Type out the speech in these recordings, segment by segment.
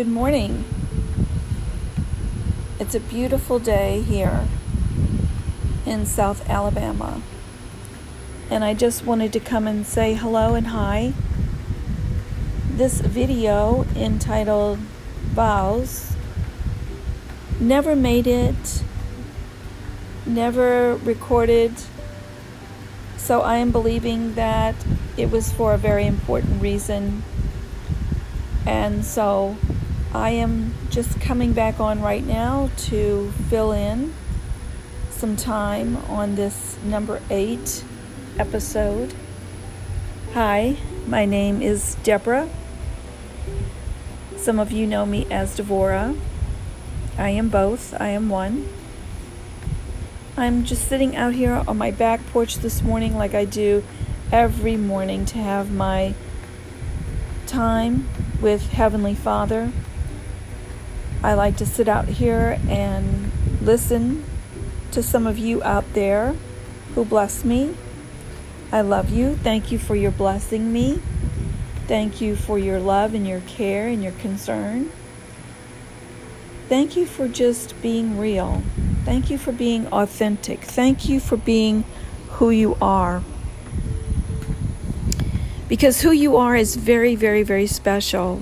Good morning. It's a beautiful day here in South Alabama. And I just wanted to come and say hello and hi. This video entitled Vows never made it, never recorded. So I am believing that it was for a very important reason. And so I am just coming back on right now to fill in some time on this number eight episode. Hi, my name is Deborah. Some of you know me as Devora. I am both, I am one. I'm just sitting out here on my back porch this morning, like I do every morning, to have my time with Heavenly Father I like to sit out here and listen to some of you out there who bless me. I love you. Thank you for your blessing me. Thank you for your love and your care and your concern. Thank you for just being real. Thank you for being authentic. Thank you for being who you are. Because who you are is very, very, very special.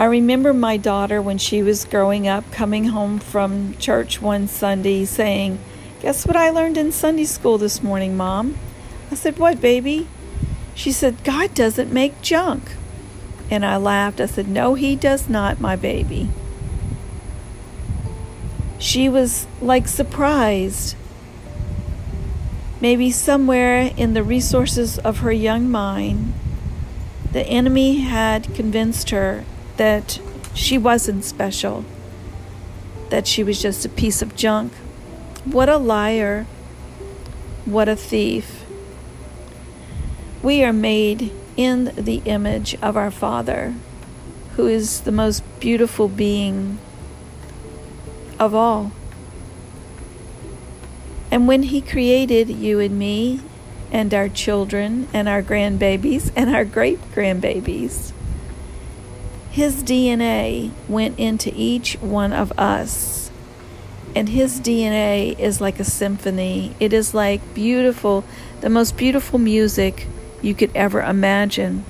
I remember my daughter when she was growing up coming home from church one Sunday saying, Guess what I learned in Sunday school this morning, Mom? I said, What, baby? She said, God doesn't make junk. And I laughed. I said, No, He does not, my baby. She was like surprised. Maybe somewhere in the resources of her young mind, the enemy had convinced her that she wasn't special, that she was just a piece of junk. What a liar. What a thief. We are made in the image of our Father, who is the most beautiful being of all. And when He created you and me, and our children, and our grandbabies, and our great grandbabies, his DNA went into each one of us. And His DNA is like a symphony. It is like beautiful, the most beautiful music you could ever imagine.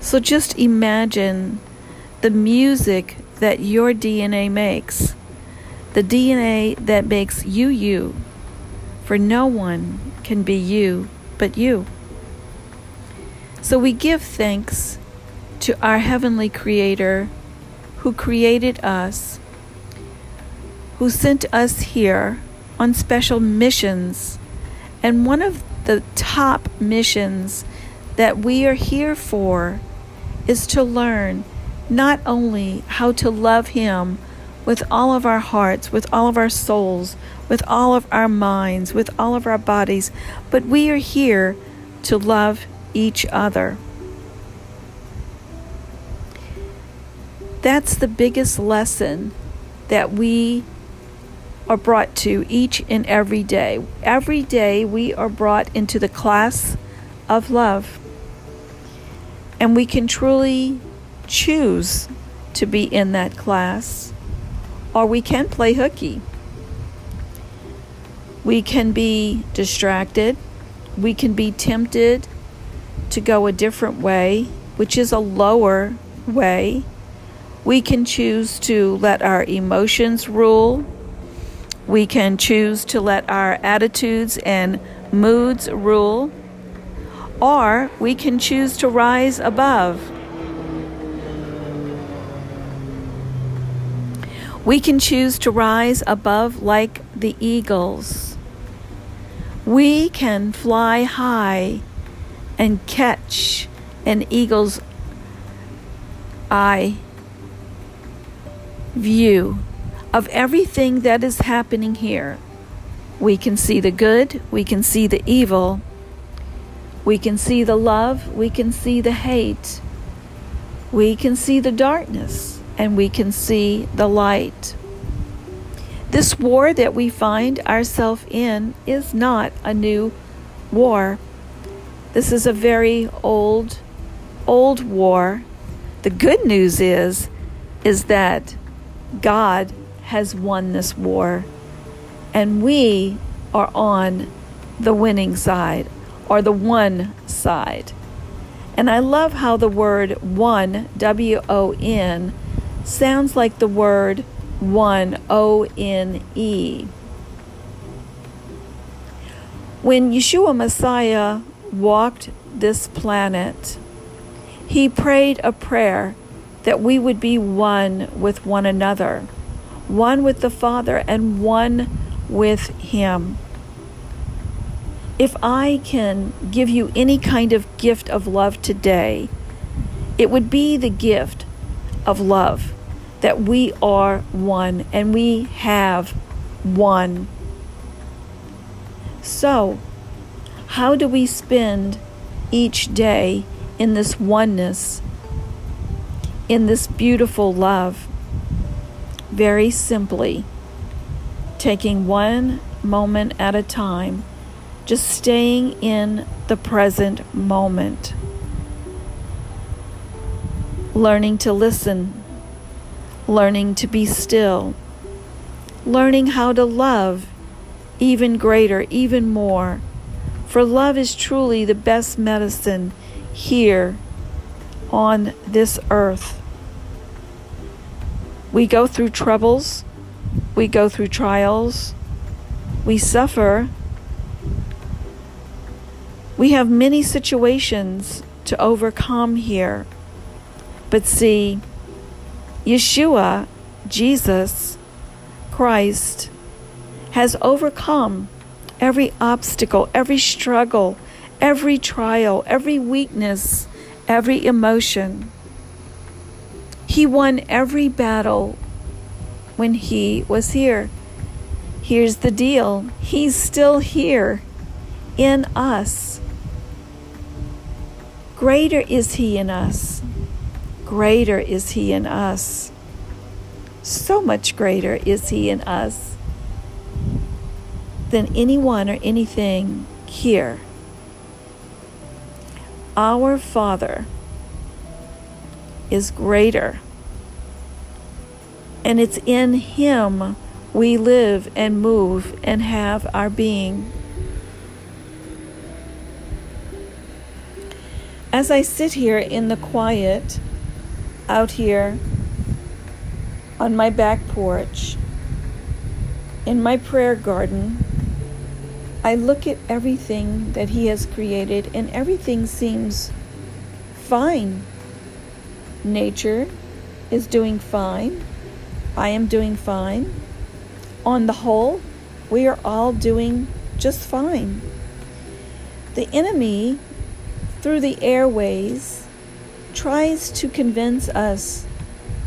So just imagine the music that your DNA makes, the DNA that makes you you. For no one can be you but you. So we give thanks to our Heavenly Creator who created us, who sent us here on special missions. And one of the top missions that we are here for is to learn not only how to love Him with all of our hearts, with all of our souls, with all of our minds, with all of our bodies, but we are here to love each other. That's the biggest lesson that we are brought to each and every day. Every day we are brought into the class of love. And we can truly choose to be in that class, or we can play hooky. We can be distracted. We can be tempted to go a different way, which is a lower way. We can choose to let our emotions rule. We can choose to let our attitudes and moods rule. Or we can choose to rise above. We can choose to rise above like the eagles. We can fly high and catch an eagle's eye view of everything that is happening here. We can see the good, we can see the evil, we can see the love, we can see the hate, we can see the darkness, and we can see the light. This war that we find ourselves in is not a new war. This is a very old, old war The good news is is that God has won this war and we are on the winning side or the one side. And I love how the word one, W O N, sounds like the word one, O N E. When Yeshua Messiah walked this planet, he prayed a prayer that we would be one with one another, one with the Father, and one with Him. If I can give you any kind of gift of love today, it would be the gift of love that we are one and we have one. So, how do we spend each day in this oneness, in this beautiful love? Very simply, taking one moment at a time just staying in the present moment, learning to listen, learning to be still, learning how to love even greater, even more. For love is truly the best medicine here on this earth. We go through troubles, we go through trials, we suffer we have many situations to overcome here. But see, Yeshua, Jesus, Christ, has overcome every obstacle, every struggle, every trial, every weakness, every emotion. He won every battle when he was here. Here's the deal He's still here in us. Greater is He in us. Greater is He in us. So much greater is He in us than anyone or anything here. Our Father is greater, and it's in Him we live and move and have our being. as I sit here in the quiet out here on my back porch, in my prayer garden, I look at everything that He has created, and everything seems fine. Nature is doing fine. I am doing fine. On the whole, we are all doing just fine. The enemy through the airways tries to convince us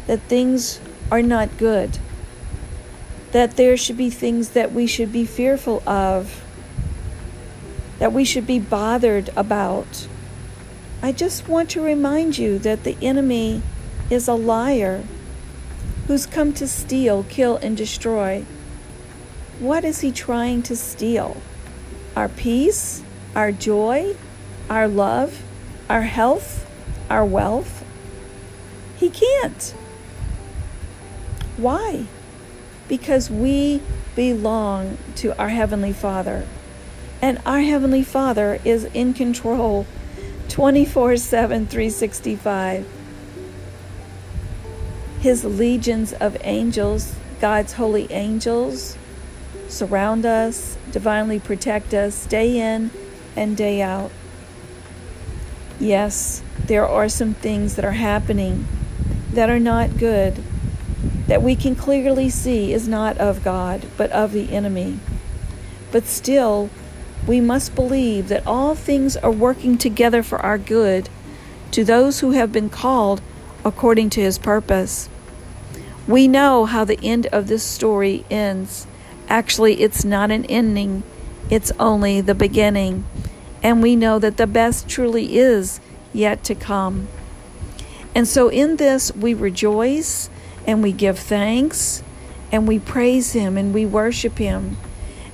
that things are not good, that there should be things that we should be fearful of, that we should be bothered about. I just want to remind you that the enemy is a liar who's come to steal, kill, and destroy. What is he trying to steal? Our peace? Our joy? our love, our health, our wealth? He can't. Why? Because we belong to our Heavenly Father. And our Heavenly Father is in control 24 7, 365. His legions of angels, God's holy angels, surround us, divinely protect us day in and day out. Yes, there are some things that are happening that are not good, that we can clearly see is not of God, but of the enemy. But still, we must believe that all things are working together for our good to those who have been called according to his purpose. We know how the end of this story ends. Actually, it's not an ending, it's only the beginning and we know that the best truly is yet to come. And so in this, we rejoice and we give thanks and we praise Him and we worship Him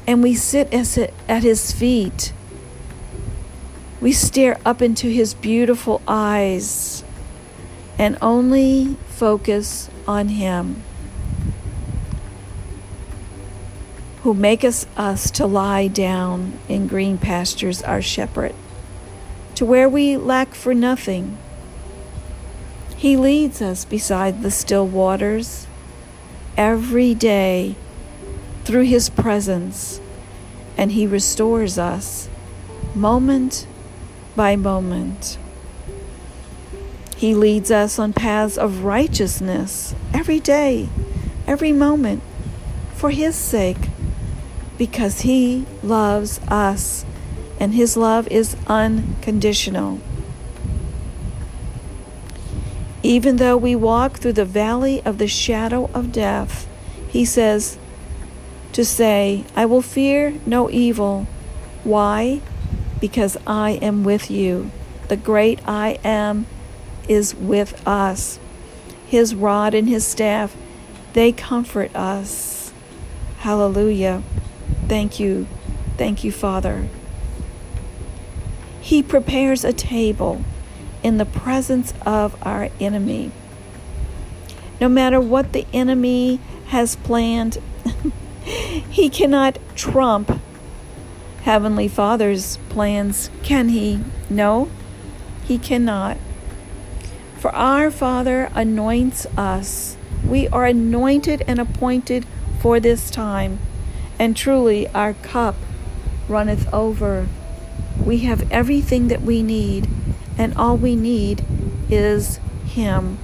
and we sit at His feet. We stare up into His beautiful eyes and only focus on Him. Who maketh us to lie down in green pastures, our shepherd, to where we lack for nothing. He leads us beside the still waters every day through His presence, and He restores us moment by moment. He leads us on paths of righteousness every day, every moment, for His sake, because He loves us, and His love is unconditional. Even though we walk through the valley of the shadow of death, He says, to say, I will fear no evil. Why? Because I am with you. The great I am is with us. His rod and his staff, they comfort us. Hallelujah. Thank you. Thank you, Father. He prepares a table in the presence of our enemy. No matter what the enemy has planned, he cannot trump Heavenly Father's plans, can he? No, he cannot. For our Father anoints us. We are anointed and appointed for this time, and truly our cup runneth over. We have everything that we need, and all we need is Him.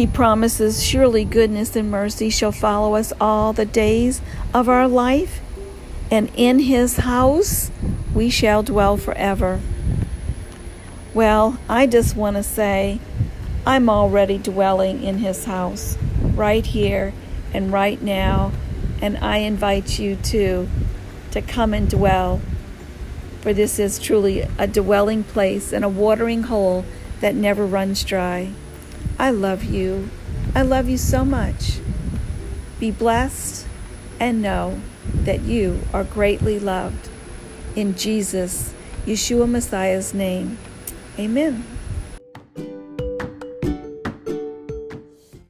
He promises, Surely goodness and mercy shall follow us all the days of our life, and in His house we shall dwell forever. Well, I just want to say I'm already dwelling in His house right here and right now, and I invite you too to come and dwell. For this is truly a dwelling place and a watering hole that never runs dry. I love you. I love you so much. Be blessed and know that you are greatly loved. In Jesus, Yeshua Messiah's name. Amen.